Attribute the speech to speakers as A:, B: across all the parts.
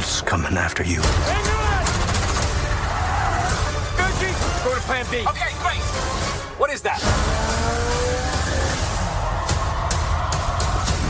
A: The coming after you.
B: Go to plan B.
C: Okay, great. What is that?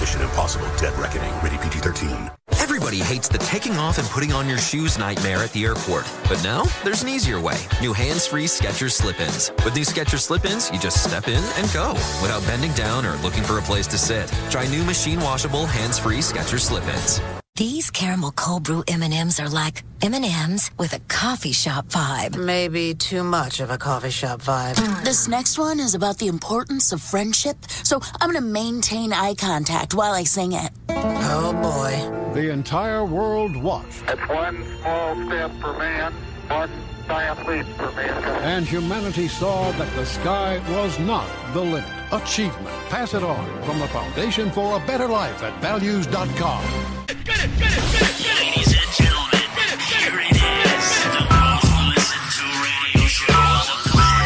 A: Mission Impossible Dead Reckoning, rated PG 13.
D: Everybody hates the taking off and putting on your shoes nightmare at the airport. But now, there's an easier way. New hands-free Skechers slip-ins. With new Skechers slip-ins, you just step in and go without bending down or looking for a place to sit. Try new machine-washable hands-free Skechers slip-ins.
E: These caramel cold brew M&Ms are like M&Ms with a coffee shop vibe.
F: Maybe too much of a coffee shop vibe. Mm.
E: This next one is about the importance of friendship, so I'm going to maintain eye contact while I sing it.
F: Oh boy.
G: The entire world watched,
H: It's one small step for man, one giant leap for mankind.
G: and humanity saw that the sky was not the limit. Achievement. Pass it on from the Foundation for a Better Life at values.com.
I: Ladies and gentlemen, here it is. The most listened to radio show.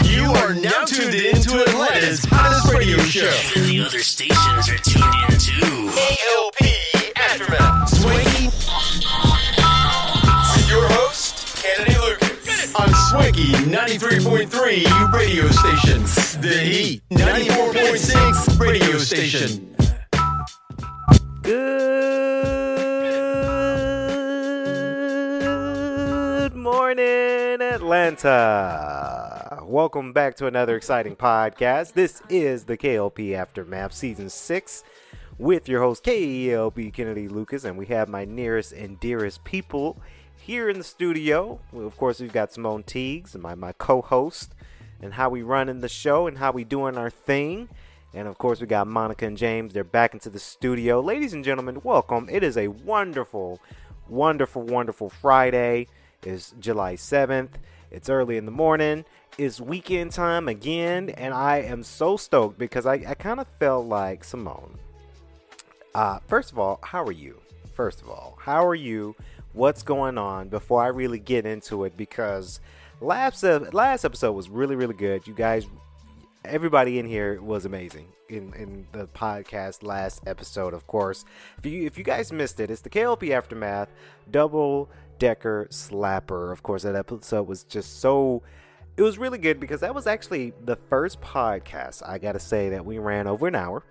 J: You are now tuned in to Atlanta's hottest radio show.
I: And the other stations are tuned in too.
J: KLP Aftermath. Swanky. With your host, Kennedy Lucas. On Swanky 93.3 radio station. The Heat 94.6 radio station.
K: Good morning, Atlanta. Welcome back to another exciting podcast. This is the KLP Aftermath Season 6 with your host, KLP Kennedy Lucas, and we have my nearest and dearest people here in the studio. Of course, we've got Simone Teags, my, my co host, and how we running the show and how we doing our thing. And of course, we got Monica and James. They're back into the studio. Ladies and gentlemen, welcome. It is a wonderful, wonderful, wonderful Friday. It's July 7th. It's early in the morning. It's weekend time again. And I am so stoked because I, I kind of felt like Simone. Uh, first of all, how are you? First of all, how are you? What's going on before I really get into it? Because last, last episode was really, really good. You guys everybody in here was amazing in in the podcast last episode of course. If you if you guys missed it it's the klp aftermath double decker slapper. Of course that episode was just so it was really good because that was actually the first podcast i gotta say that we ran over an hour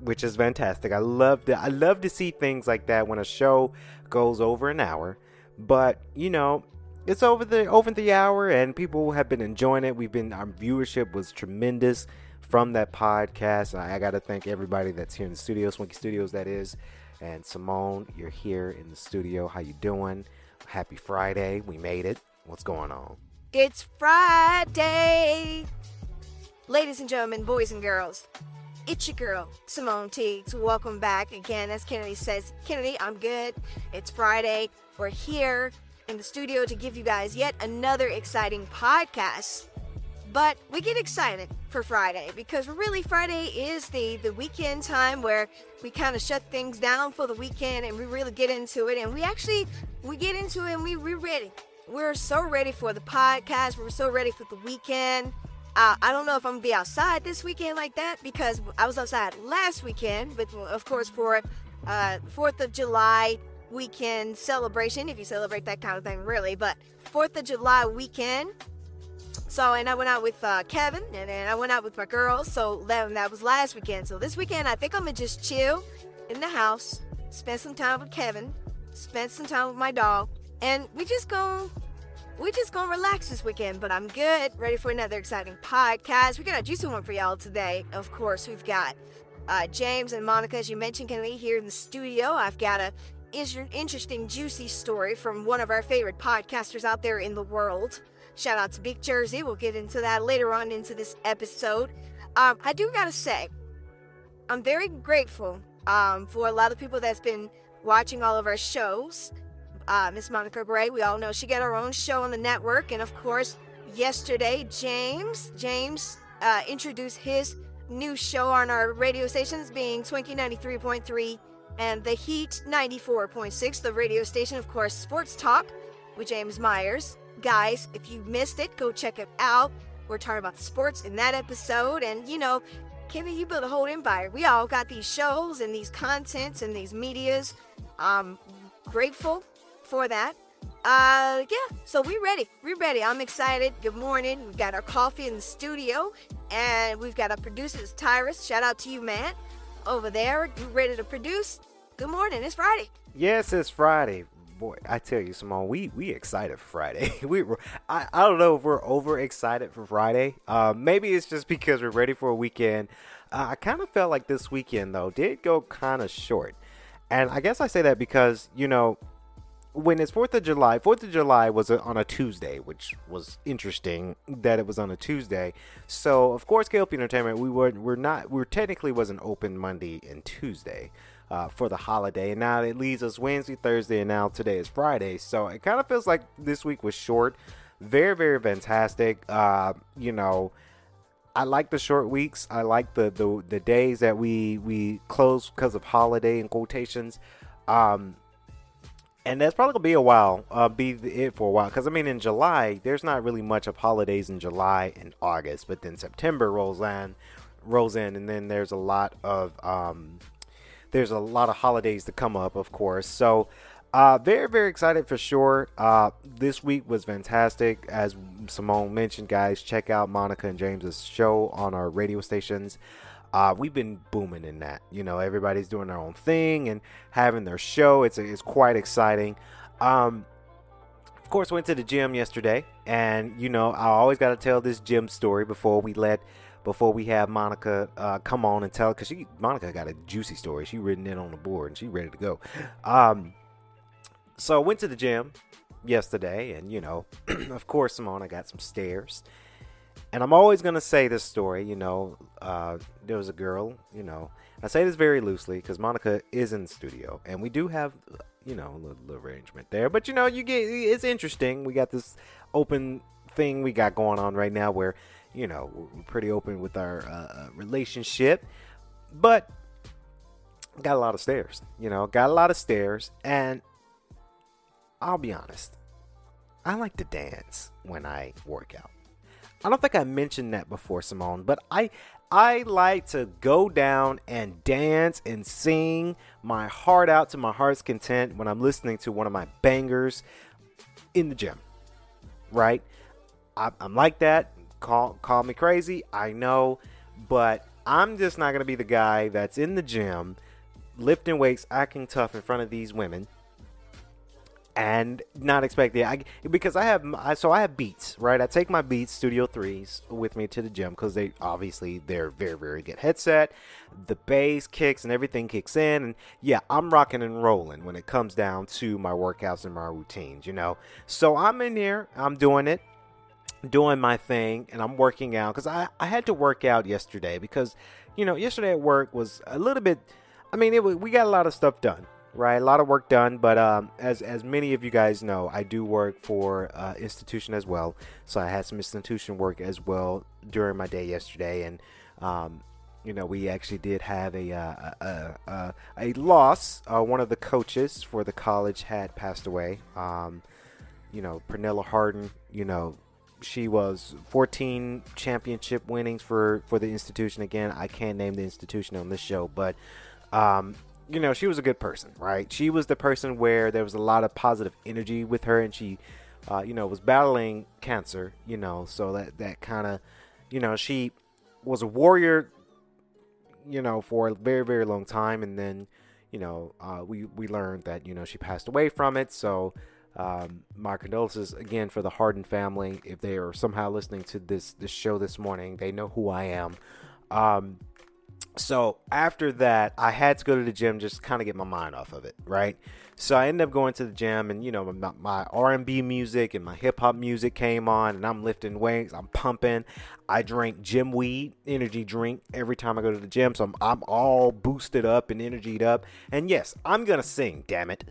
K: which is fantastic. I love to i love to see things like that when a show goes over an hour. But you know it's over the over the hour and people have been enjoying it we've been our viewership was tremendous from that podcast i, I got to thank everybody that's here in the studio swanky studios that is and simone you're here in the studio how you doing happy friday we made it what's going on
L: It's Friday. Ladies and gentlemen, boys and girls, it's your girl, Simone Teags. Welcome back again. As Kennedy says, Kennedy, I'm good. It's Friday. We're here in the studio to give you guys yet another exciting podcast. But we get excited for Friday because really Friday is the, the weekend time where we kind of shut things down for the weekend and we really get into it and we actually we get into it and we, we're ready. We're so ready for the podcast. We're so ready for the weekend. Uh, I don't know if I'm gonna be outside this weekend like that because I was outside last weekend, but of course for uh, Fourth of July weekend celebration, if you celebrate that kind of thing, really. But Fourth of July weekend. So and I went out with uh, Kevin, and then I went out with my girls. So that, that was last weekend. So this weekend, I think I'm gonna just chill in the house, spend some time with Kevin, spend some time with my dog, and we just gonna we just gonna relax this weekend. But I'm good, ready for another exciting podcast. We got a juicy one for y'all today. Of course, we've got uh, James and Monica, as you mentioned, can be here in the studio. I've got a is- an interesting, juicy story from one of our favorite podcasters out there in the world. Shout out to Big Jersey. We'll get into that later on into this episode. Um, I do gotta say, I'm very grateful um, for a lot of people that's been watching all of our shows. Uh, Miss Monica Gray, we all know she got her own show on the network, and of course, yesterday James James uh, introduced his new show on our radio stations, being Swanky 93.3 and The Heat 94.6, the radio station, of course, Sports Talk with James Myers. Guys, if you missed it, go check it out. We're talking about sports in that episode, and you know, Kimmy, you built a whole empire. We all got these shows and these contents and these medias. I'm grateful for that. Uh, yeah, so we're ready. We're ready. I'm excited. Good morning. We've got our coffee in the studio, and we've got our producers, Tyrus. Shout out to you, man, over there. You ready to produce? Good morning. It's Friday.
K: Yes, it's Friday. Boy, I tell you, Simone, we we excited for Friday. we I, I don't know if we're over excited for Friday. Uh, maybe it's just because we're ready for a weekend. Uh, I kind of felt like this weekend though did go kind of short, and I guess I say that because you know when it's Fourth of July, Fourth of July was on a Tuesday, which was interesting that it was on a Tuesday. So of course, KLP Entertainment, we were we're not we technically wasn't open Monday and Tuesday. Uh, for the holiday, and now it leaves us Wednesday, Thursday, and now today is Friday. So it kind of feels like this week was short. Very, very fantastic. Uh, you know, I like the short weeks. I like the the, the days that we we close because of holiday and quotations. Um, and that's probably gonna be a while. Uh, be it for a while because I mean in July there's not really much of holidays in July and August, but then September rolls in, rolls in, and then there's a lot of um, there's a lot of holidays to come up, of course. So. Uh, very, very excited for sure. Uh, this week was fantastic. As Simone mentioned, guys, check out Monica and James's show on our radio stations. Uh, we've been booming in that. You know, everybody's doing their own thing and having their show. It's it's quite exciting. Um, of course, went to the gym yesterday, and you know, I always got to tell this gym story before we let before we have Monica uh, come on and tell because she Monica got a juicy story. She written it on the board and she ready to go. Um, so I went to the gym yesterday, and you know, of course, Simone, I got some stairs. And I'm always gonna say this story. You know, uh, there was a girl. You know, I say this very loosely because Monica is in the studio, and we do have, you know, a little, little arrangement there. But you know, you get it's interesting. We got this open thing we got going on right now, where you know we're pretty open with our uh, relationship, but got a lot of stairs. You know, got a lot of stairs, and I'll be honest, I like to dance when I work out. I don't think I mentioned that before, Simone, but I I like to go down and dance and sing my heart out to my heart's content when I'm listening to one of my bangers in the gym. Right? I, I'm like that. Call call me crazy. I know, but I'm just not gonna be the guy that's in the gym lifting weights, acting tough in front of these women and not expect I because I have I, so I have Beats right. I take my Beats Studio threes with me to the gym because they obviously they're very very good headset. The bass kicks and everything kicks in, and yeah, I'm rocking and rolling when it comes down to my workouts and my routines. You know, so I'm in here, I'm doing it, doing my thing, and I'm working out because I I had to work out yesterday because you know yesterday at work was a little bit. I mean, it, we got a lot of stuff done right? A lot of work done, but um, as as many of you guys know, I do work for uh, institution as well. So I had some institution work as well during my day yesterday, and um, you know we actually did have a uh, a, a, a, loss. Uh, one of the coaches for the college had passed away. Um, you know, Pernilla Harden. You know. She was 14 championship winnings for, for the institution. Again, I can't name the institution on this show, but um, you know, she was a good person, right? She was the person where there was a lot of positive energy with her, and she, uh, you know, was battling cancer, you know, so that that kind of, you know, she was a warrior, you know, for a very very long time, and then, you know, uh, we we learned that you know she passed away from it, so. Um, my condolences again for the Harden family. If they are somehow listening to this this show this morning, they know who I am. Um, So after that, I had to go to the gym just kind of get my mind off of it, right? So I ended up going to the gym, and you know, my, my R&B music and my hip hop music came on, and I'm lifting weights, I'm pumping. I drink gym weed, energy drink every time I go to the gym, so I'm, I'm all boosted up and energied up. And yes, I'm gonna sing. Damn it,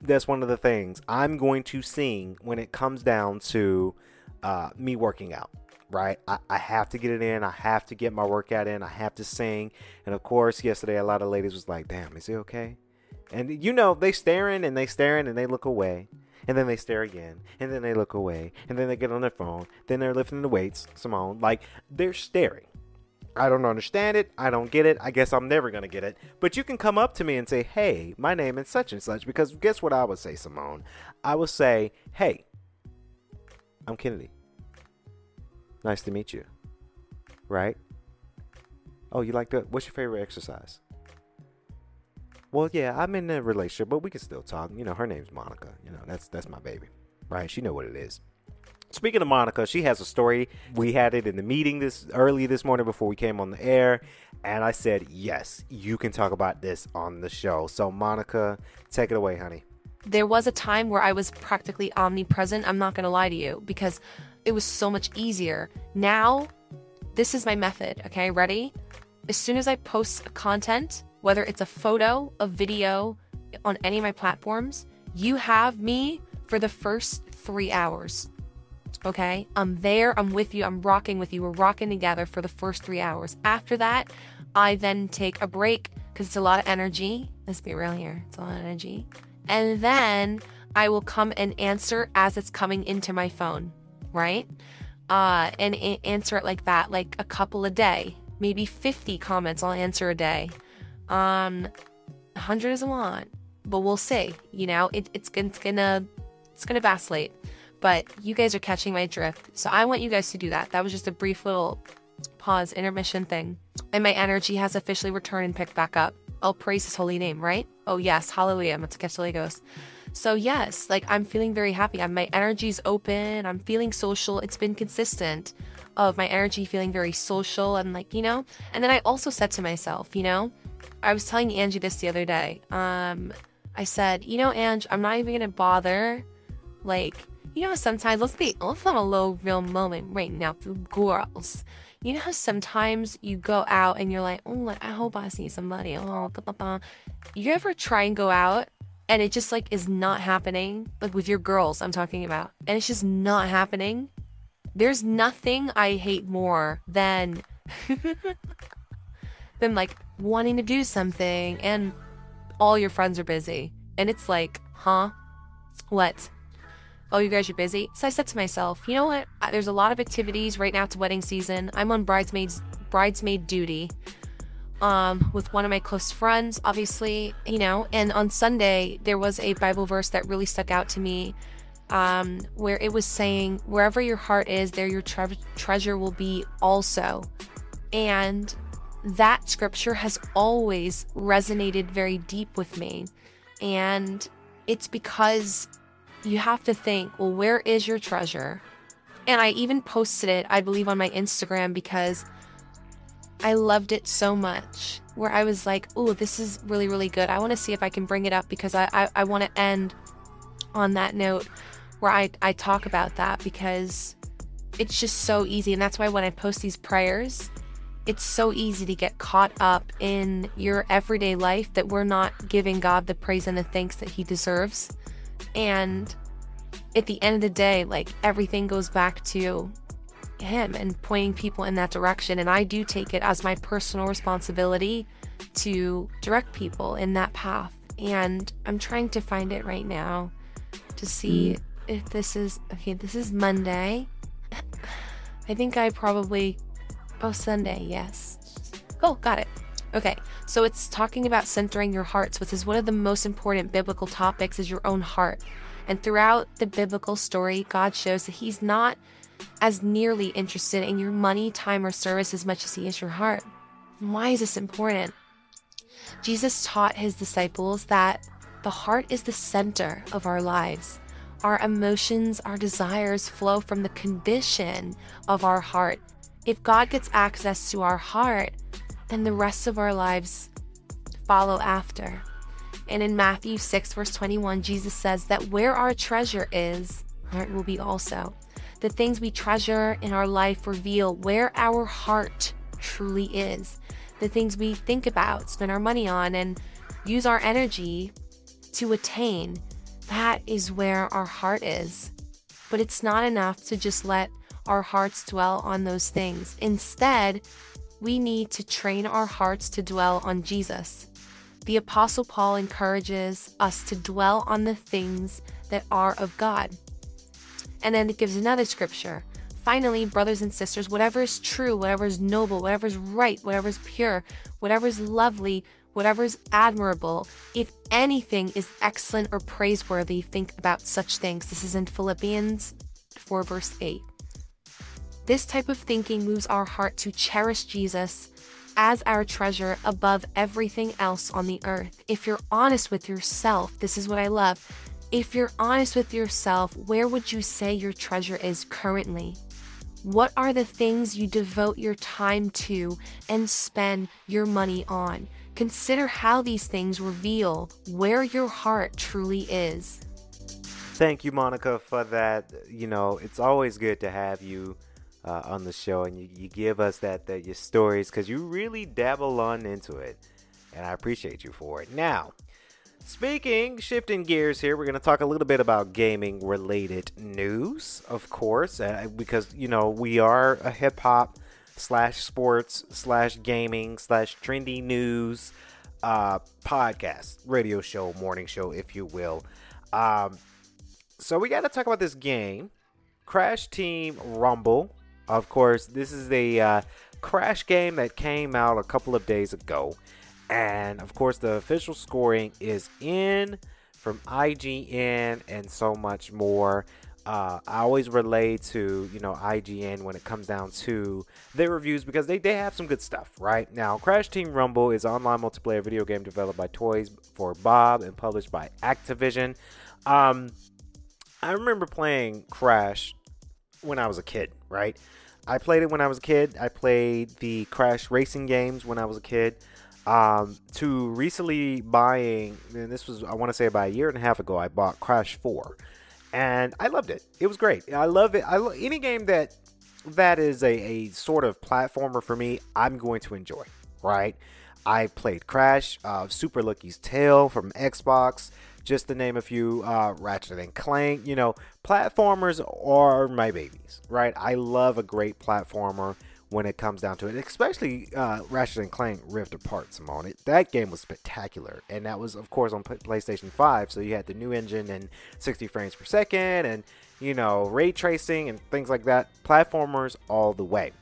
K: that's one of the things I'm going to sing when it comes down to uh, me working out right? I, I have to get it in. I have to get my workout in. I have to sing. And of course, yesterday a lot of ladies was like, "Damn, is he okay?" And you know, they staring and they staring and they look away. And then they stare again. And then they look away. And then they get on their phone. Then they're lifting the weights, Simone. Like they're staring. I don't understand it. I don't get it. I guess I'm never going to get it. But you can come up to me and say, hey, my name is such and such. Because guess what I would say, Simone? I would say, hey, I'm Kennedy. Nice to meet you. Right? Oh, you like that? What's your favorite exercise? Well, yeah, I'm in a relationship, but we can still talk. You know, her name's Monica. You know, that's that's my baby, right? She know what it is. Speaking of Monica, she has a story. We had it in the meeting this early this morning before we came on the air, and I said, "Yes, you can talk about this on the show." So, Monica, take it away, honey.
M: There was a time where I was practically omnipresent. I'm not going to lie to you because it was so much easier. Now, this is my method, okay? Ready? As soon as I post content, whether it's a photo, a video on any of my platforms, you have me for the first three hours. Okay? I'm there, I'm with you, I'm rocking with you, we're rocking together for the first three hours. After that, I then take a break because it's a lot of energy. Let's be real here, it's a lot of energy. And then I will come and answer as it's coming into my phone, right? Uh, and a- answer it like that, like a couple a day, maybe 50 comments I'll answer a day. Um, 100 is a lot, but we'll see. You know, it, it's, it's gonna it's gonna vacillate. But you guys are catching my drift, so I want you guys to do that. That was just a brief little pause intermission thing, and my energy has officially returned and picked back up. I'll praise His holy name, right? Oh yes, Hallelujah! I'm to catch the Legos. So yes, like I'm feeling very happy. I'm, my energy's open. I'm feeling social. It's been consistent of my energy feeling very social and like you know. And then I also said to myself, you know, I was telling Angie this the other day. Um, I said, you know, Ange, I'm not even gonna bother. Like, you know, sometimes let's be let's have a little real moment right now for girls. You know how sometimes you go out and you're like, oh, like, I hope I see somebody. Oh, blah, blah, blah. You ever try and go out and it just like is not happening? Like with your girls, I'm talking about, and it's just not happening. There's nothing I hate more than than like wanting to do something and all your friends are busy. And it's like, huh? What? Oh, you guys are busy? So I said to myself, you know what? There's a lot of activities right now. It's wedding season. I'm on bridesmaids bridesmaid duty. Um, with one of my close friends, obviously, you know, and on Sunday there was a Bible verse that really stuck out to me. Um, where it was saying, wherever your heart is, there your tre- treasure will be also. And that scripture has always resonated very deep with me. And it's because you have to think, well, where is your treasure? And I even posted it, I believe, on my Instagram because I loved it so much. Where I was like, oh, this is really, really good. I want to see if I can bring it up because I, I, I want to end on that note where I, I talk about that because it's just so easy. And that's why when I post these prayers, it's so easy to get caught up in your everyday life that we're not giving God the praise and the thanks that He deserves. And at the end of the day, like everything goes back to Him and pointing people in that direction. And I do take it as my personal responsibility to direct people in that path. And I'm trying to find it right now to see hmm. if this is okay. This is Monday. I think I probably Oh, Sunday, yes. Oh, got it. Okay, so it's talking about centering your hearts, which is one of the most important biblical topics is your own heart. And throughout the biblical story, God shows that He's not as nearly interested in your money, time, or service as much as He is your heart. Why is this important? Jesus taught His disciples that the heart is the center of our lives. Our emotions, our desires flow from the condition of our heart if God gets access to our heart, then the rest of our lives follow after. And in Matthew 6, verse 21, Jesus says that where our treasure is, there will be also. The things we treasure in our life reveal where our heart truly is. The things we think about, spend our money on, and use our energy to attain, that is where our heart is. But it's not enough to just let our hearts dwell on those things. Instead, we need to train our hearts to dwell on Jesus. The Apostle Paul encourages us to dwell on the things that are of God. And then it gives another scripture. Finally, brothers and sisters, whatever is true, whatever is noble, whatever is right, whatever is pure, whatever is lovely, whatever is admirable, if anything is excellent or praiseworthy, think about such things. This is in Philippians 4, verse 8. This type of thinking moves our heart to cherish Jesus as our treasure above everything else on the earth. If you're honest with yourself, this is what I love. If you're honest with yourself, where would you say your treasure is currently? What are the things you devote your time to and spend your money on? Consider how these things reveal where your heart truly is.
K: Thank you, Monica, for that. You know, it's always good to have you uh, on the show, and you, you give us that, that your stories because you really dabble on into it, and I appreciate you for it. Now, speaking, shifting gears here, we're going to talk a little bit about gaming related news, of course, uh, because you know we are a hip hop slash sports slash gaming slash trendy news uh, podcast, radio show, morning show, if you will. Um, so we got to talk about this game, Crash Team Rumble. Of course, this is the uh, Crash game that came out a couple of days ago. And of course, the official scoring is in from IGN and so much more. Uh, I always relay to you know IGN when it comes down to their reviews because they, they have some good stuff right now. Crash Team Rumble is online multiplayer video game developed by Toys for Bob and published by Activision. Um, I remember playing Crash when I was a kid, right? I played it when I was a kid. I played the Crash racing games when I was a kid. Um, to recently buying, and this was I want to say about a year and a half ago, I bought Crash Four, and I loved it. It was great. I love it. I lo- any game that that is a, a sort of platformer for me, I'm going to enjoy. Right? I played Crash, uh, Super Lucky's Tale from Xbox, just to name a few. Uh, Ratchet and Clank. You know, platformers are my babies. Right? I love a great platformer when it comes down to it, especially uh, Ratchet and Clank Rift Apart, Simone. It, that game was spectacular, and that was, of course, on PlayStation 5. So you had the new engine and 60 frames per second, and you know ray tracing and things like that. Platformers all the way.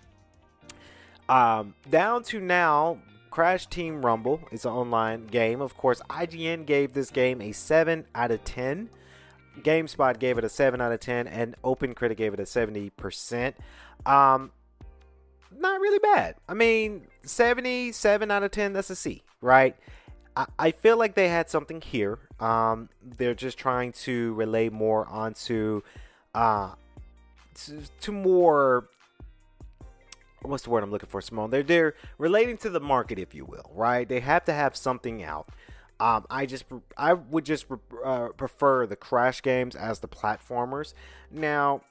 K: Um, down to now, Crash Team Rumble is an online game. Of course, IGN gave this game a 7 out of 10. GameSpot gave it a 7 out of 10, and OpenCritic gave it a 70%. Um, not really bad. I mean, 77 out of 10, that's a C, right? I, I feel like they had something here. Um, they're just trying to relay more onto uh, to, to more what's the word I'm looking for, Simone? They're they're relating to the market, if you will, right? They have to have something out. Um, I just I would just uh, prefer the crash games as the platformers. Now,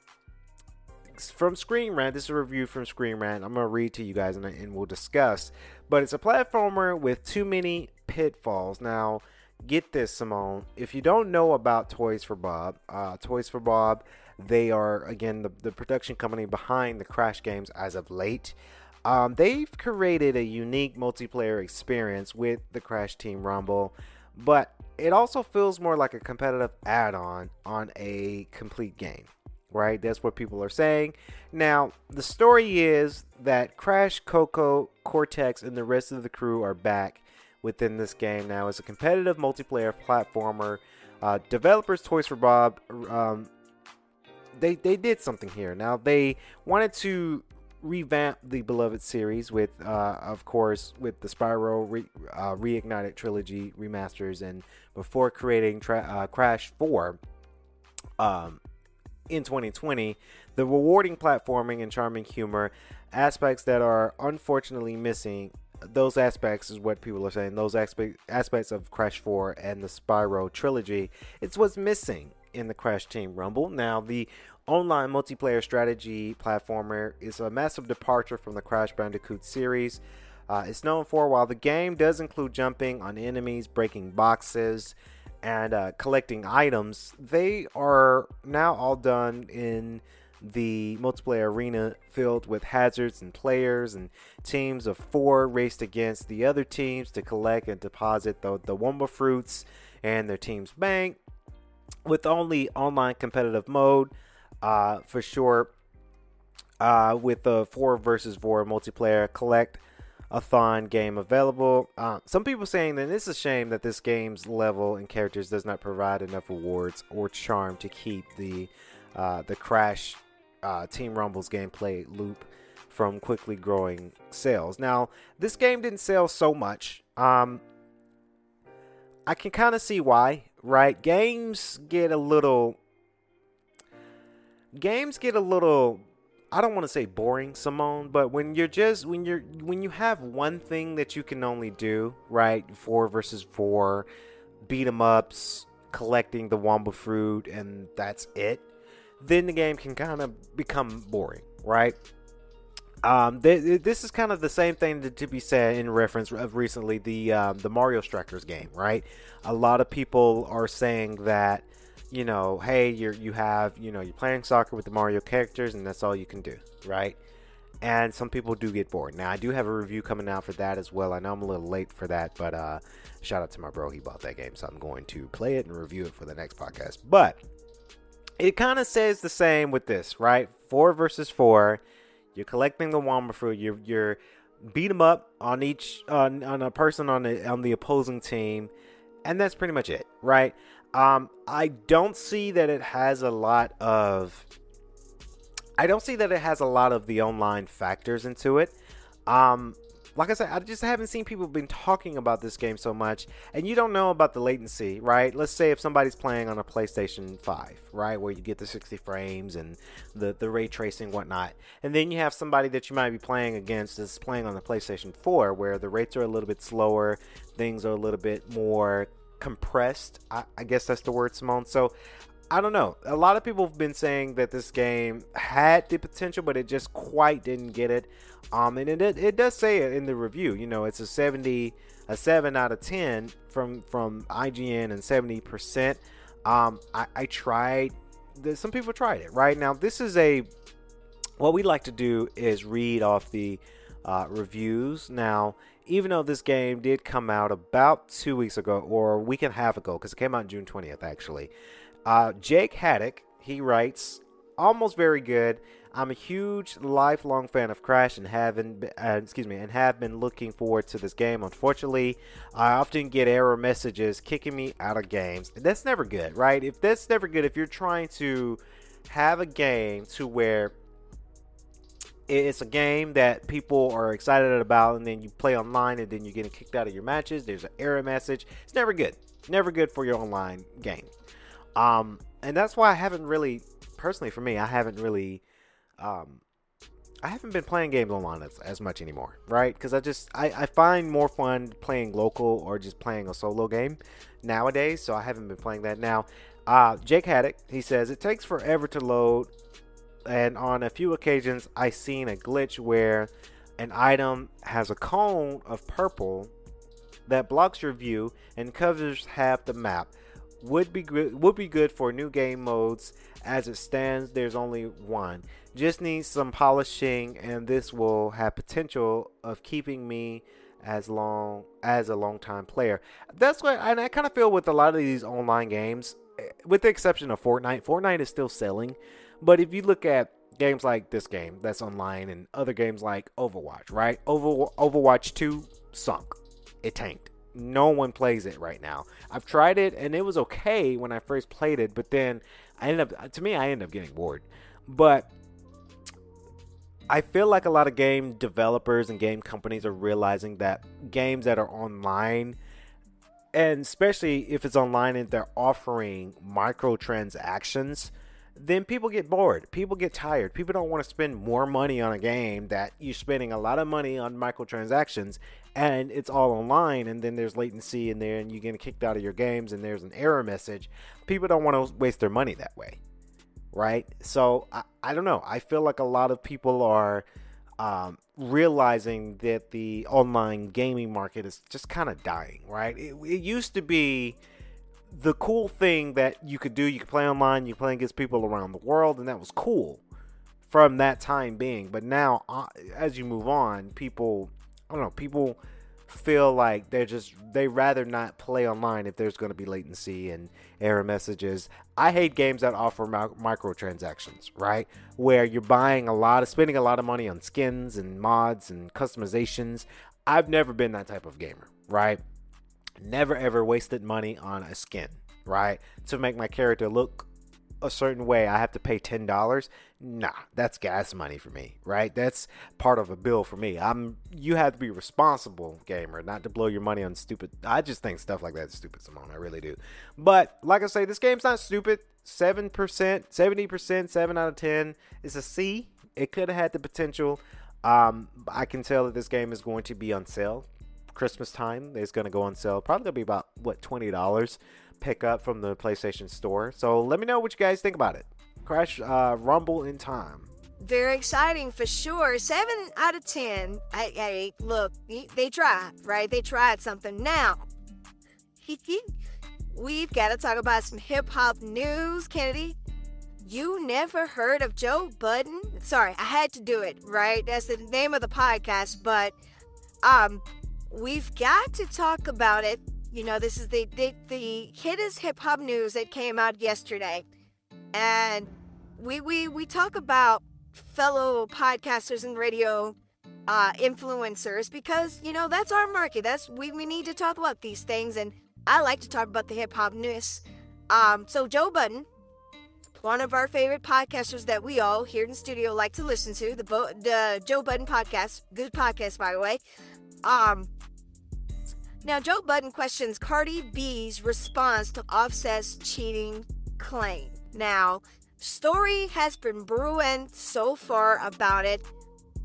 K: from Screen Rant, this is a review from Screen Rant. I'm gonna read to you guys and, and we'll discuss. But it's a platformer with too many pitfalls. Now, get this, Simone. If you don't know about Toys for Bob, uh, Toys for Bob, they are again the, the production company behind the Crash games as of late. Um, they've created a unique multiplayer experience with the Crash Team Rumble, but it also feels more like a competitive add-on on a complete game right? That's what people are saying. Now, the story is that Crash, Coco, Cortex, and the rest of the crew are back within this game now. as a competitive multiplayer platformer. Uh, developers Toys for Bob, um, they they did something here. Now they wanted to revamp the beloved series with, uh, of course, with the Spyro re- uh, Reignited trilogy remasters, and before creating tra- uh, Crash Four. Um, in 2020, the rewarding platforming and charming humor, aspects that are unfortunately missing those aspects is what people are saying. Those aspect, aspects of Crash 4 and the Spyro trilogy, it's what's missing in the Crash Team Rumble. Now, the online multiplayer strategy platformer is a massive departure from the Crash Bandicoot series. Uh, it's known for while the game does include jumping on enemies, breaking boxes, and uh, collecting items, they are now all done in the multiplayer arena filled with hazards and players and teams of four raced against the other teams to collect and deposit the, the fruits and their team's bank with only online competitive mode uh, for sure uh, with the four versus four multiplayer collect a thon game available. Uh, some people saying that it's a shame that this game's level and characters does not provide enough rewards or charm to keep the uh, the Crash uh, Team Rumbles gameplay loop from quickly growing sales. Now, this game didn't sell so much. Um, I can kind of see why, right? Games get a little games get a little I don't want to say boring, Simone, but when you're just when you're when you have one thing that you can only do, right? Four versus four, beat 'em ups, collecting the Wumpa fruit, and that's it. Then the game can kind of become boring, right? Um, th- this is kind of the same thing to, to be said in reference of recently the um, the Mario Strikers game, right? A lot of people are saying that you know, hey, you're you have you know you're playing soccer with the Mario characters, and that's all you can do, right? And some people do get bored. Now, I do have a review coming out for that as well. I know I'm a little late for that, but uh, shout out to my bro. He bought that game, so I'm going to play it and review it for the next podcast. But it kind of says the same with this, right? Four versus four. You're collecting the Wumpa fruit. You're you're beat them up on each on, on a person on the on the opposing team, and that's pretty much it, right? Um, I don't see that it has a lot of. I don't see that it has a lot of the online factors into it. Um, like I said, I just haven't seen people been talking about this game so much, and you don't know about the latency, right? Let's say if somebody's playing on a PlayStation 5, right, where you get the 60 frames and the the ray tracing whatnot, and then you have somebody that you might be playing against that's playing on the PlayStation 4, where the rates are a little bit slower, things are a little bit more compressed. I, I guess that's the word, Simone. So I don't know. A lot of people have been saying that this game had the potential, but it just quite didn't get it. Um, and it it does say it in the review. You know, it's a 70, a seven out of ten from from IGN and 70 percent. Um, I, I tried. Some people tried it. Right now, this is a. What we like to do is read off the uh, reviews. Now, even though this game did come out about two weeks ago or a week and a half ago, because it came out June 20th, actually, uh, Jake Haddock, he writes, almost very good. I'm a huge lifelong fan of Crash and haven't uh, excuse me and have been looking forward to this game. Unfortunately, I often get error messages kicking me out of games. That's never good, right? If that's never good, if you're trying to have a game to where it's a game that people are excited about, and then you play online, and then you're getting kicked out of your matches. There's an error message. It's never good. Never good for your online game. Um, and that's why I haven't really, personally for me, I haven't really, um, I haven't been playing games online as, as much anymore, right? Because I just I, I find more fun playing local or just playing a solo game nowadays. So I haven't been playing that now. Uh, Jake Haddock, he says it takes forever to load and on a few occasions I seen a glitch where an item has a cone of purple that blocks your view and covers half the map. Would be good would be good for new game modes as it stands there's only one. Just needs some polishing and this will have potential of keeping me as long as a long time player. That's what and I kind of feel with a lot of these online games eh, with the exception of Fortnite. Fortnite is still selling but if you look at games like this game that's online and other games like Overwatch, right? Over Overwatch 2 sunk. It tanked. No one plays it right now. I've tried it and it was okay when I first played it, but then I ended up to me I ended up getting bored. But I feel like a lot of game developers and game companies are realizing that games that are online and especially if it's online and they're offering microtransactions then people get bored. People get tired. People don't want to spend more money on a game that you're spending a lot of money on microtransactions and it's all online and then there's latency in there and you get kicked out of your games and there's an error message. People don't want to waste their money that way. Right? So I, I don't know. I feel like a lot of people are um, realizing that the online gaming market is just kind of dying, right? It, it used to be the cool thing that you could do. You could play online, you play against people around the world, and that was cool from that time being. But now, uh, as you move on, people, I don't know, people feel like they're just they rather not play online if there's going to be latency and error messages. I hate games that offer microtransactions, right? Where you're buying a lot of spending a lot of money on skins and mods and customizations. I've never been that type of gamer, right? Never ever wasted money on a skin, right? To make my character look a certain way, I have to pay ten dollars. Nah, that's gas money for me, right? That's part of a bill for me. I'm you have to be responsible gamer, not to blow your money on stupid. I just think stuff like that is stupid, Simone. I really do. But like I say, this game's not stupid. Seven percent, seventy percent, seven out of ten is a C. It could have had the potential. Um, I can tell that this game is going to be on sale Christmas time. is going to go on sale. Probably going to be about what twenty dollars pick up from the PlayStation Store. So let me know what you guys think about it. Crash uh, Rumble in Time.
L: Very exciting for sure. Seven out of ten. Hey, hey look, they tried, right? They tried something. Now, we've got to talk about some hip hop news, Kennedy. You never heard of Joe Budden? Sorry, I had to do it, right? That's the name of the podcast, but um, we've got to talk about it you know, this is the the, the Hitters Hip Hop News that came out yesterday, and we we we talk about fellow podcasters and radio uh, influencers because you know that's our market. That's we we need to talk about these things, and I like to talk about the hip hop news. Um, so Joe Budden, one of our favorite podcasters that we all here in the studio like to listen to, the Bo- the Joe Budden podcast, good podcast by the way. Um, now, Joe Budden questions Cardi B's response to Offset's cheating claim. Now, story has been brewing so far about it,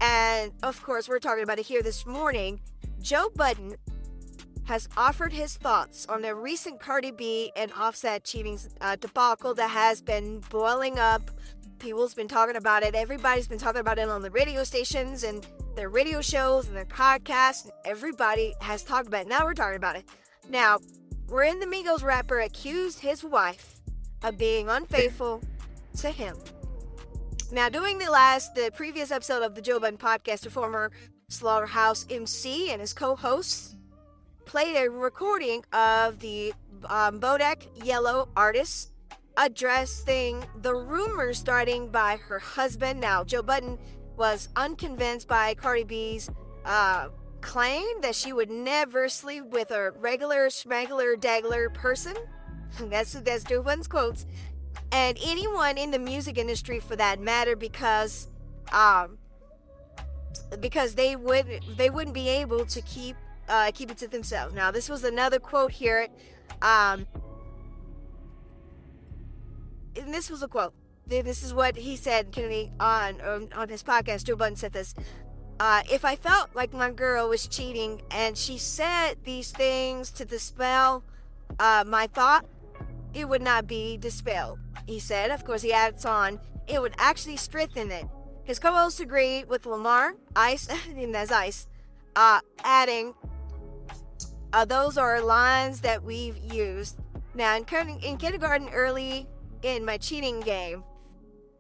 L: and of course, we're talking about it here this morning. Joe Budden has offered his thoughts on the recent Cardi B and Offset cheating uh, debacle that has been boiling up. People's been talking about it. Everybody's been talking about it on the radio stations and their radio shows and their podcasts. And everybody has talked about it. Now we're talking about it. Now, wherein the Migos rapper accused his wife of being unfaithful to him. Now, doing the last, the previous episode of the Joe Budden podcast, the former Slaughterhouse MC and his co-hosts played a recording of the um, Bodak Yellow artist addressing the rumors starting by her husband. Now, Joe Budden was unconvinced by Cardi B's uh, claim that she would never sleep with a regular, schmegler, dagler person. that's that's Dublin's quotes, and anyone in the music industry for that matter, because um, because they would they wouldn't be able to keep uh, keep it to themselves. Now, this was another quote here. Um, and this was a quote this is what he said, Kennedy, on um, on his podcast. Joe Budden said this. Uh, if I felt like my girl was cheating and she said these things to dispel uh, my thought, it would not be dispelled. He said, of course, he adds on, it would actually strengthen it. His co hosts agree with Lamar, Ice, and that's Ice, uh, adding, uh, those are lines that we've used. Now, in, in kindergarten, early in my cheating game,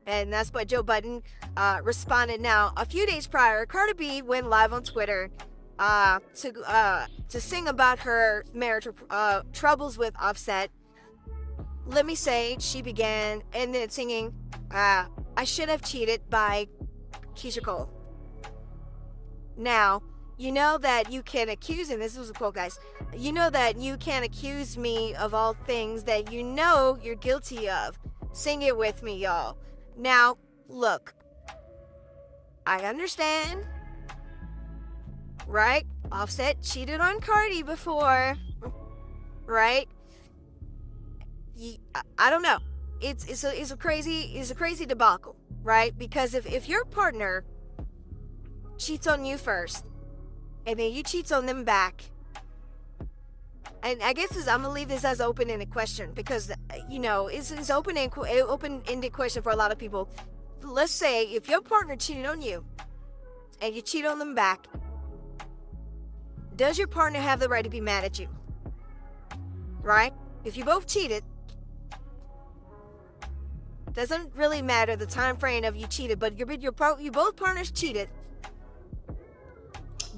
L: and that's what Joe Budden uh, responded. Now, a few days prior, Cardi B went live on Twitter uh, to uh, to sing about her marital uh, troubles with Offset. Let me say, she began and then singing uh, "I Should Have Cheated" by Keyshia Cole. Now, you know that you can accuse, and this was a quote, guys. You know that you can accuse me of all things that you know you're guilty of. Sing it with me, y'all. Now, look, I understand, right? Offset cheated on Cardi before, right? I don't know. it's it's a it's a crazy it's a crazy debacle, right? Because if if your partner cheats on you first, and then you cheats on them back, and I guess I'm gonna leave this as open-ended question because uh, you know it's it's open and eh, open-ended question for a lot of people. Let's say if your partner cheated on you, and you cheat on them back, does your partner have the right to be mad at you? Right? If you both cheated, doesn't really matter the time frame of you cheated, but you're, you're, you both partners cheated.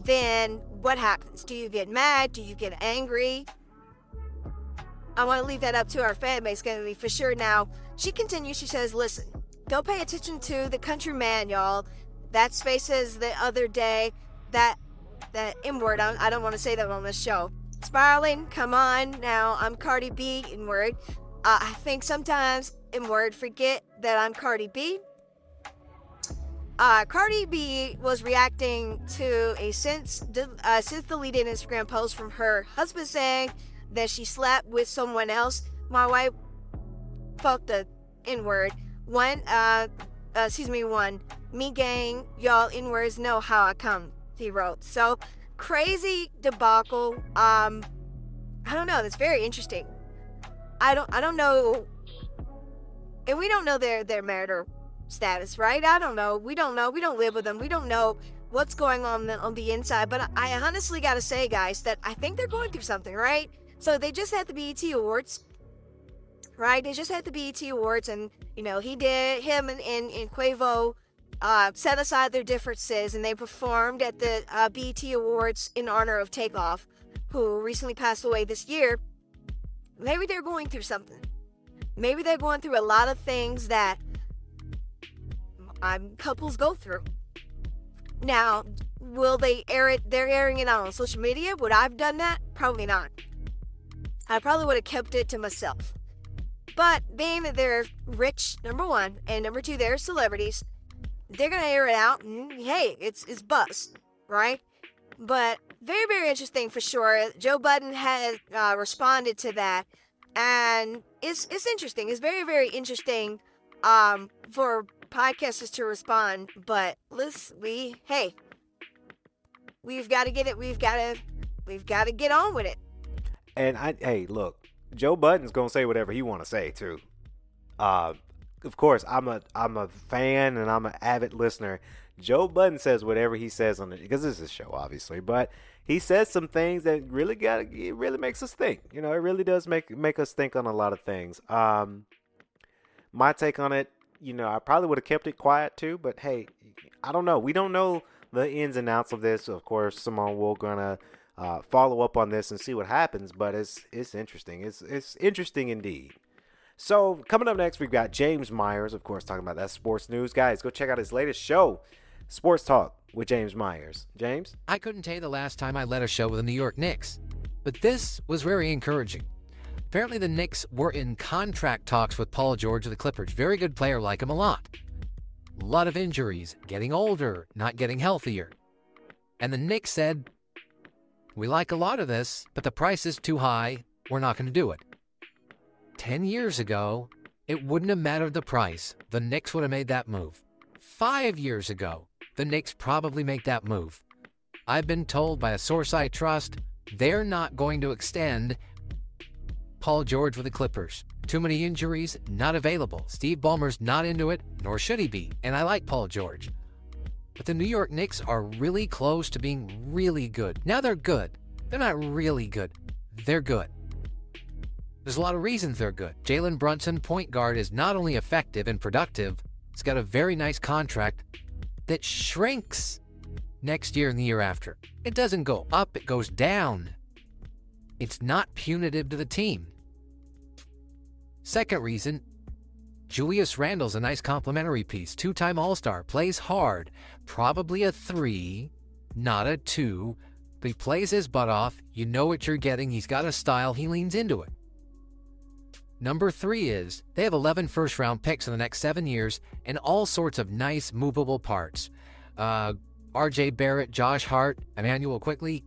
L: Then what happens? Do you get mad? Do you get angry? I want to leave that up to our fan base, going to be for sure. Now, she continues, she says, listen, go pay attention to the country man, y'all. That spaces the other day, that that M word, I, don't want to say that on this show. Spiraling, come on now, I'm Cardi B, in word. Uh, I think sometimes in word forget that I'm Cardi B. Uh, Cardi B was reacting to a since uh, since deleted Instagram post from her husband saying that she slept with someone else. My wife fucked the N word. One, uh, uh, excuse me, one. Me gang, y'all N words know how I come. He wrote. So crazy debacle. Um, I don't know. That's very interesting. I don't. I don't know and we don't know their their marital status, right? I don't know. We don't know. We don't live with them. We don't know what's going on on the inside. But I honestly got to say, guys, that I think they're going through something, right? So they just had the BET Awards, right? They just had the BET Awards, and you know he did him and and, and Quavo. Uh, set aside their differences and they performed at the uh, BET Awards in honor of Takeoff, who recently passed away this year. Maybe they're going through something. Maybe they're going through a lot of things that um, couples go through. Now, will they air it? They're airing it out on social media. Would I've done that? Probably not. I probably would have kept it to myself. But being that they're rich, number one, and number two, they're celebrities, they're gonna air it out, and hey, it's it's buzz, right? But very very interesting for sure. Joe Budden has uh, responded to that and it's it's interesting. It's very very interesting um, for podcasters to respond. But let's we hey, we've got to get it. We've got to we've got to get on with it.
K: And I hey look, Joe Budden's gonna say whatever he want to say too. Uh, of course, I'm a I'm a fan and I'm an avid listener. Joe Budden says whatever he says on it because this is a show, obviously, but he says some things that really got it really makes us think. You know, it really does make make us think on a lot of things. Um, my take on it, you know, I probably would have kept it quiet too, but hey, I don't know. We don't know the ins and outs of this. Of course, Simone will gonna uh, follow up on this and see what happens, but it's it's interesting. It's it's interesting indeed. So coming up next, we've got James Myers, of course, talking about that sports news. Guys, go check out his latest show, Sports Talk with James Myers. James?
N: I couldn't tell you the last time I led a show with the New York Knicks, but this was very encouraging. Apparently, the Knicks were in contract talks with Paul George of the Clippers. Very good player, like him a lot. A lot of injuries, getting older, not getting healthier. And the Knicks said, We like a lot of this, but the price is too high. We're not going to do it. Ten years ago, it wouldn't have mattered the price. The Knicks would have made that move. Five years ago, the Knicks probably make that move. I've been told by a source I trust they're not going to extend Paul George with the Clippers. Too many injuries, not available. Steve Ballmer's not into it, nor should he be, and I like Paul George. But the New York Knicks are really close to being really good. Now they're good. They're not really good. They're good. There's a lot of reasons they're good. Jalen Brunson, point guard, is not only effective and productive, he's got a very nice contract that shrinks next year and the year after. It doesn't go up, it goes down. It's not punitive to the team. Second reason Julius Randle's a nice complimentary piece. Two time All Star, plays hard, probably a three, not a two, but he plays his butt off. You know what you're getting. He's got a style, he leans into it. Number three is they have 11 first round picks in the next seven years and all sorts of nice movable parts. Uh, RJ Barrett, Josh Hart, Immanuel Quickley,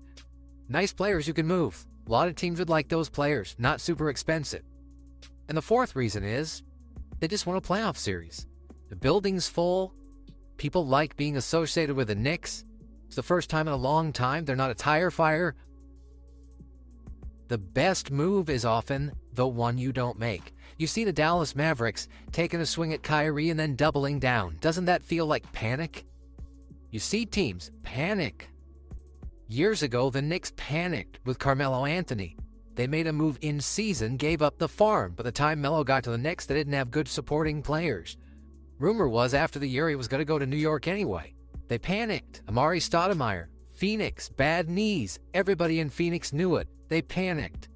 N: nice players you can move. A lot of teams would like those players, not super expensive. And the fourth reason is They just won a playoff series. The building's full. People like being associated with the Knicks. It's the first time in a long time they're not a tire fire. The best move is often the one you don't make. You see the Dallas Mavericks taking a swing at Kyrie and then doubling down. Doesn't that feel like panic? You see teams panic. Years ago, the Knicks panicked with Carmelo Anthony. They made a move in season, gave up the farm. By the time Melo got to the Knicks, they didn't have good supporting players. Rumor was after the year he was going to go to New York anyway. They panicked. Amar'e Stoudemire, Phoenix, bad knees. Everybody in Phoenix knew it. They panicked.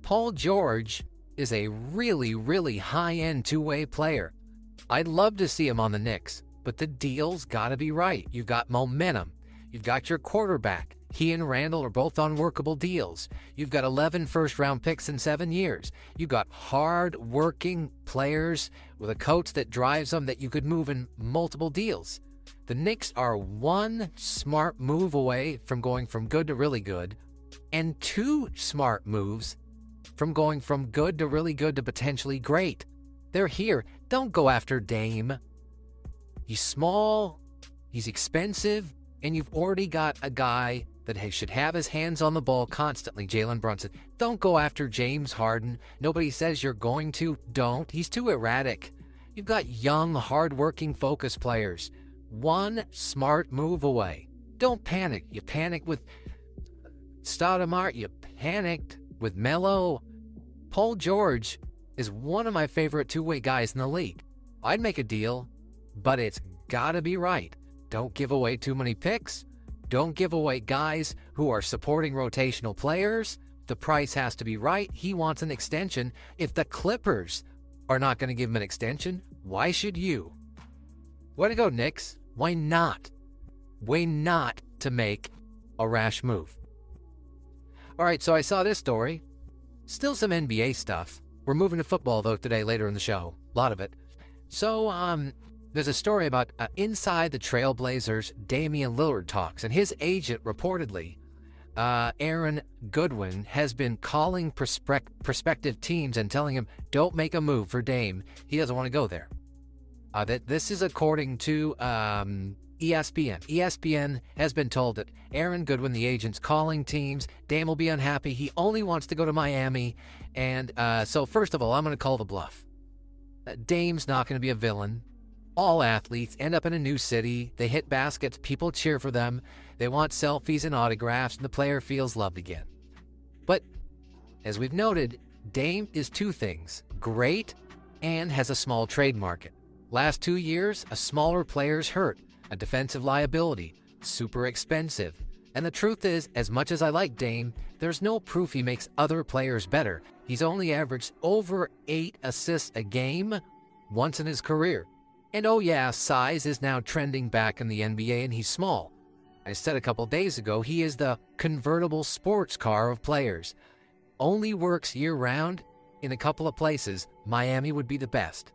N: Paul George is a really, really high-end two-way player. I'd love to see him on the Knicks, but the deal's got to be right. You've got momentum. You've got your quarterback. He and Randle are both on workable deals. You've got 11 first round picks in seven years. You've got hard working players with a coach that drives them that you could move in multiple deals. The Knicks are one smart move away from going from good to really good, and two smart moves from going from good to really good to potentially great. They're here. Don't go after Dame. He's small, he's expensive, and you've already got a guy that he should have his hands on the ball constantly, Jalen Brunson. Don't go after James Harden. Nobody says you're going to. Don't. He's too erratic. You've got young, hard-working, focused players. One smart move away. Don't panic. You panic with Stoudemire. You panicked with Melo. Paul George is one of my favorite two-way guys in the league. I'd make a deal, but it's got to be right. Don't give away too many picks. Don't give away guys who are supporting rotational players. The price has to be right. He wants an extension. If the Clippers are not going to give him an extension, why should you? Way to go, Knicks. Why not? Why not to make a rash move? All right, so I saw this story. Still some NBA stuff. We're moving to football, though, today, later in the show. A lot of it. So, um, there's a story about uh, inside the Trailblazers, Damian Lillard talks, and his agent reportedly, uh, Aaron Goodwin, has been calling prospect- prospective teams and telling him, "Don't make a move for Dame. He doesn't want to go there." Uh, that this is according to um, ESPN. ESPN has been told that Aaron Goodwin, the agent's calling teams. Dame will be unhappy. He only wants to go to Miami, and uh, so first of all, I'm going to call the bluff. Uh, Dame's not going to be a villain all athletes end up in a new city. They hit baskets, people cheer for them. They want selfies and autographs, and the player feels loved again. But as we've noted, Dame is two things great and has a small trade market. Last two years, a smaller player's hurt, a defensive liability, super expensive. And the truth is, as much as I like Dame, there's no proof he makes other players better. He's only averaged over eight assists a game once in his career. And oh yeah, size is now trending back in the NBA and he's small. I said a couple days ago, he is the convertible sports car of players. Only works year round in a couple of places. Miami would be the best.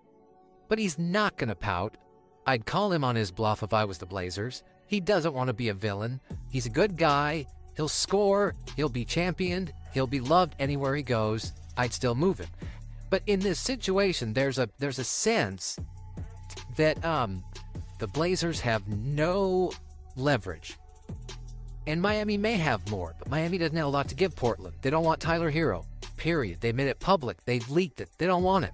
N: But he's not going to pout. I'd call him on his bluff if I was the Blazers. He doesn't want to be a villain. He's a good guy. He'll score. He'll be championed. He'll be loved anywhere he goes. I'd still move him. But in this situation, there's a there's a sense that um, the Blazers have no leverage. And Miami may have more, but Miami doesn't have a lot to give Portland. They don't want Tyler Herro, period. They made it public. They've leaked it. They don't want him.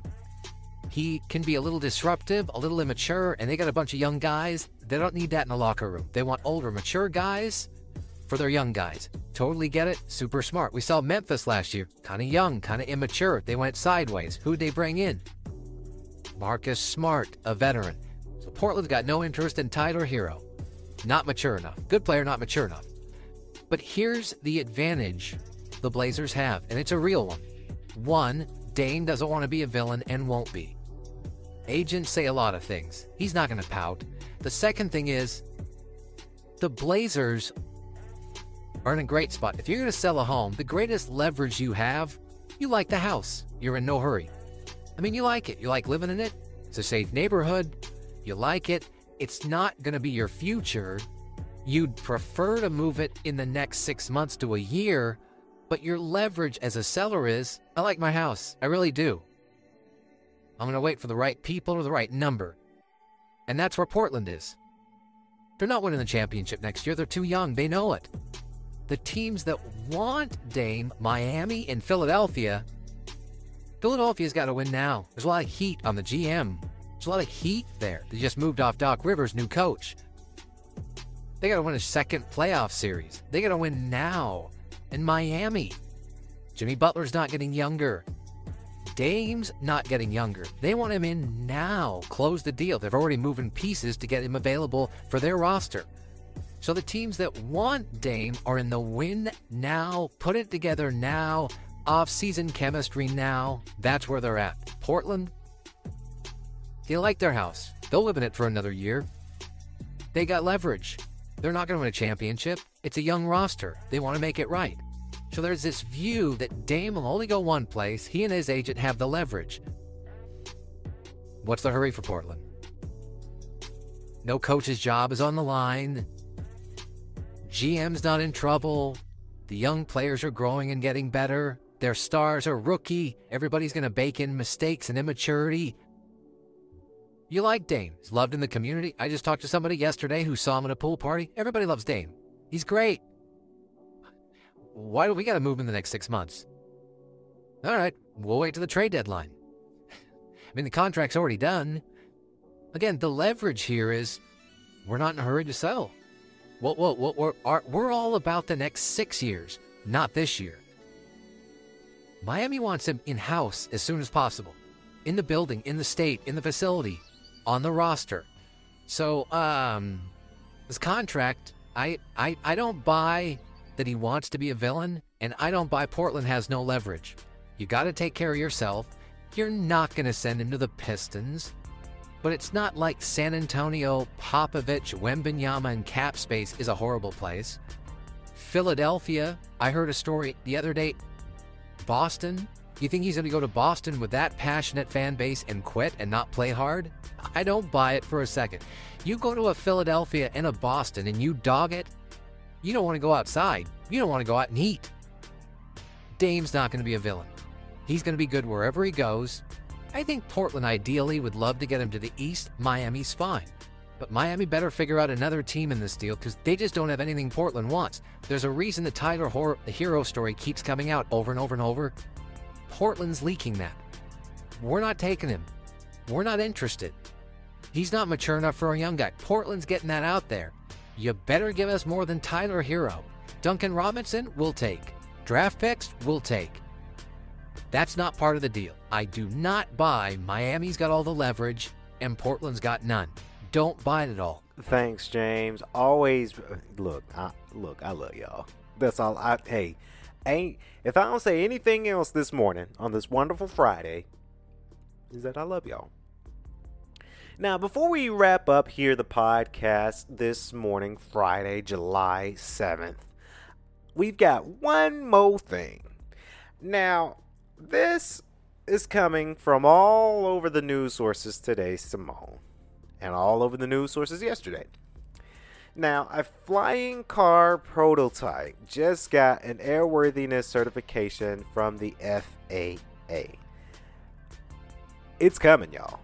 N: He can be a little disruptive, a little immature, and they got a bunch of young guys. They don't need that in the locker room. They want older, mature guys for their young guys. Totally get it. Super smart. We saw Memphis last year. Kind of young, kind of immature. They went sideways. Who'd they bring in? Marcus Smart, a veteran. So Portland's got no interest in Tyler Herro. Not mature enough. Good player, not mature enough. But here's the advantage the Blazers have, and it's a real one. One, Dame doesn't want to be a villain and won't be. Agents say a lot of things. He's not going to pout. The second thing is, the Blazers are in a great spot. If you're going to sell a home, the greatest leverage you have, you like the house. You're in no hurry. I mean, you like it. You like living in it. It's a safe neighborhood. You like it. It's not going to be your future. You'd prefer to move it in the next six months to a year, but your leverage as a seller is I like my house. I really do. I'm going to wait for the right people or the right number. And that's where Portland is. They're not winning the championship next year. They're too young. They know it. The teams that want Dame, Miami and Philadelphia, Philadelphia's got to win now. There's a lot of heat on the GM. There's a lot of heat there. They just moved off Doc Rivers, new coach. They got to win a second playoff series. They got to win now in Miami. Jimmy Butler's not getting younger. Dame's not getting younger. They want him in now. Close the deal. They've already moving pieces to get him available for their roster. So the teams that want Dame are in the win now, put it together now, off-season chemistry now. That's where they're at. Portland, they like their house. They'll live in it for another year. They got leverage. They're not going to win a championship. It's a young roster. They want to make it right. So there's this view that Dame will only go one place. He and his agent have the leverage. What's the hurry for Portland? No coach's job is on the line. GM's not in trouble. The young players are growing and getting better. Their stars are rookie. Everybody's going to bake in mistakes and immaturity. You like Dame. He's loved in the community. I just talked to somebody yesterday who saw him at a pool party. Everybody loves Dame. He's great. Why do we got to move in the next six months? All right, we'll wait to the trade deadline. I mean, the contract's already done. Again, the leverage here is we're not in a hurry to sell. What, what, what, we're, are, we're all about the next six years, not this year. Miami wants him in house as soon as possible, in the building, in the state, in the facility, on the roster. So, um, this contract, I, I, I don't buy that he wants to be a villain, and I don't buy Portland has no leverage. You got to take care of yourself. You're not going to send him to the Pistons. But it's not like San Antonio, Popovich, Wembanyama, and cap space is a horrible place. Philadelphia, I heard a story the other day. Boston, you think he's going to go to Boston with that passionate fan base and quit and not play hard? I don't buy it for a second. You go to a Philadelphia and a Boston and you dog it, you don't want to go outside. You don't want to go out and eat. Dame's not going to be a villain. He's going to be good wherever he goes. I think Portland ideally would love to get him to the East. Miami's fine. But Miami better figure out another team in this deal because they just don't have anything Portland wants. There's a reason the Tyler Hor- the Herro story keeps coming out over and over and over. Portland's leaking that. We're not taking him. We're not interested. He's not mature enough for a young guy. Portland's getting that out there. You better give us more than Tyler Herro. Duncan Robinson, we'll take. Draft picks, we'll take. That's not part of the deal. I do not buy Miami's got all the leverage and Portland's got none. Don't buy it at all.
K: Thanks, James. Always look. I, look, I love y'all. That's all. I hey, ain't if I don't say anything else this morning on this wonderful Friday, is that I love y'all. Now, before we wrap up here the podcast this morning, Friday, July 7th, we've got one more thing. Now, this is coming from all over the news sources today, Simone, and all over the news sources yesterday. Now, a flying car prototype just got an airworthiness certification from the FAA. It's coming, y'all.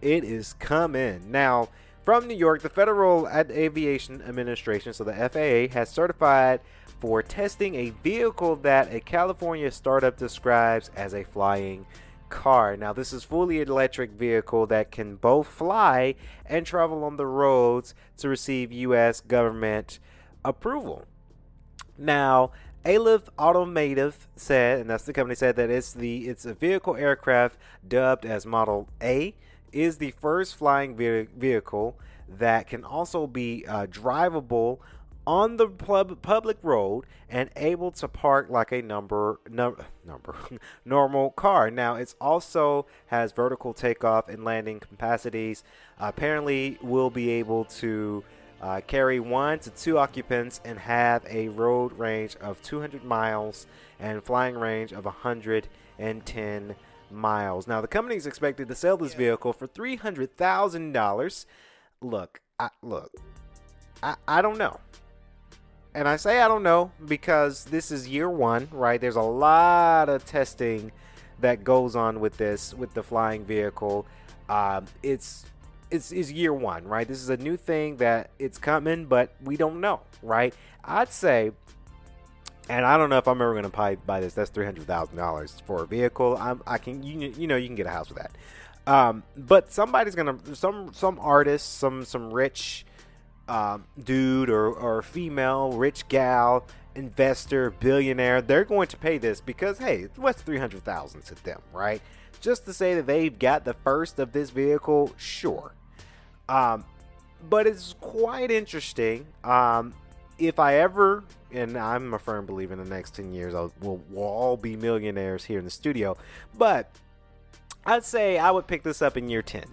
K: It is coming. Now, from New York, the Federal Aviation Administration, so the FAA, has certified for testing a vehicle that a California startup describes as a flying car. Now, this is fully electric vehicle that can both fly and travel on the roads to receive U.S. government approval. Now, Alef Automotive said, and that's the company said that it's the it's a vehicle aircraft dubbed as Model A is the first flying ve- vehicle that can also be uh, drivable on the pub- public road and able to park like a number num- number normal car. Now it's also has vertical takeoff and landing capacities. Uh, apparently, will be able to uh, carry one to two occupants and have a road range of 200 miles and flying range of 110 miles. Now, the company is expected to sell this vehicle for three hundred thousand dollars. Look, I, look, I, I don't know, and I say I don't know because this is year one, right? There's a lot of testing that goes on with this with the flying vehicle. Um, it's it's is year one, right? This is a new thing that it's coming, but we don't know, right? I'd say, and I don't know if I'm ever to buy, buy this. That's three hundred thousand dollars for a vehicle. I'm, I can you you know you can get a house with that. Um, but somebody's gonna some some artist, some some rich um, dude or or female rich gal investor billionaire they're going to pay this because hey what's 300000 to them right? Just to say that they've got the first of this vehicle sure. Um, but it's quite interesting. Um, if i ever and i'm a firm believer in the next 10 years I'll, we'll, we'll all be millionaires here in the studio but i'd say i would pick this up in year 10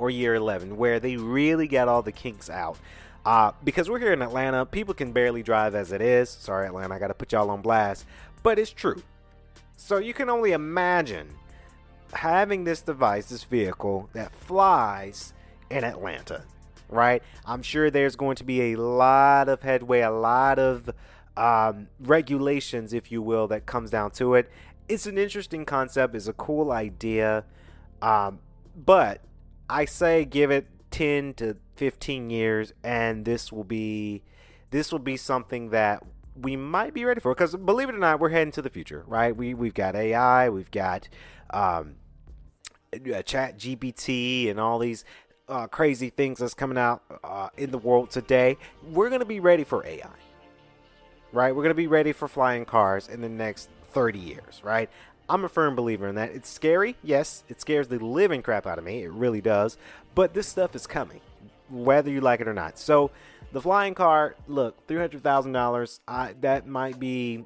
K: or year 11 where they really got all the kinks out uh, because we're here in Atlanta, people can barely drive as it is. Sorry, Atlanta, I got to put y'all on blast. But it's true. So you can only imagine having this device, this vehicle that flies in Atlanta, right? I'm sure there's going to be a lot of headway, a lot of um, regulations, if you will, that comes down to it. It's an interesting concept, it's a cool idea. Um, but I say give it 10 to 15 years and this will be this will be something that we might be ready for because believe it or not we're heading to the future right? We we've got ai we've got um, chat gpt and all these uh, crazy things that's coming out uh, in the world today. We're going to be ready for ai right? We're going to be ready for flying cars in the next 30 years right I'm a firm believer in that. It's scary, yes. It scares the living crap out of me. It really does. But this stuff is coming whether you like it or not. So the flying car, look, three hundred thousand dollars. That might be,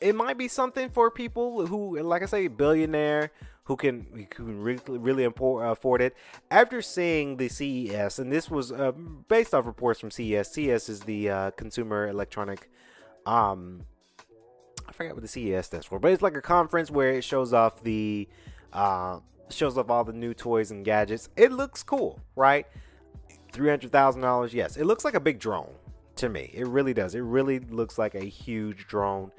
K: it might be something for people who, like I say, billionaire who can who can really, really afford it. After seeing the CES, and this was uh, based off reports from CES. CES is the uh, Consumer Electronic. Um, I forget what the CES stands for, but it's like a conference where it shows off the uh, shows off all the new toys and gadgets. It looks cool, right? $300,000, yes. It looks like a big drone to me. It really does. It really looks like a huge drone.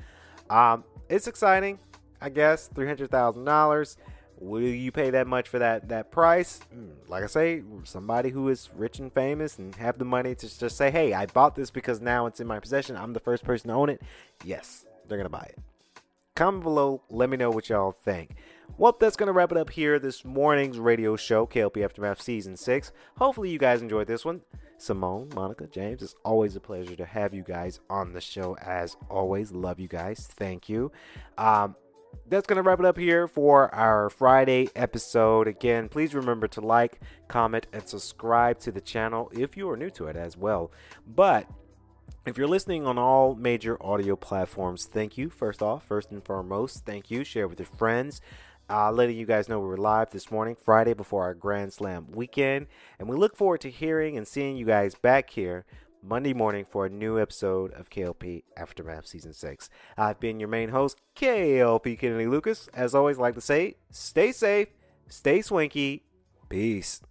K: Um, it's exciting, I guess. $300,000. Will you pay that much for that that price? Hmm, like I say, somebody who is rich and famous and have the money to just say, "Hey, I bought this because now it's in my possession. I'm the first person to own it." Yes, they're going to buy it. Comment below, let me know what y'all think. Well, that's going to wrap it up here this morning's radio show, KLP Aftermath Season 6. Hopefully, you guys enjoyed this one. Simone, Monica, James, it's always a pleasure to have you guys on the show. As always, love you guys. Thank you. Um, that's going to wrap it up here for our Friday episode. Again, please remember to like, comment, and subscribe to the channel if you are new to it as well. But if you're listening on all major audio platforms, thank you. First off, first and foremost, thank you. Share with your friends. Uh, letting you guys know we are live this morning, Friday, before our Grand Slam weekend. And we look forward to hearing and seeing you guys back here Monday morning for a new episode of KLP Aftermath Season 6. I've been your main host, KLP Kennedy Lucas. As always, like to say, stay safe, stay swanky, peace.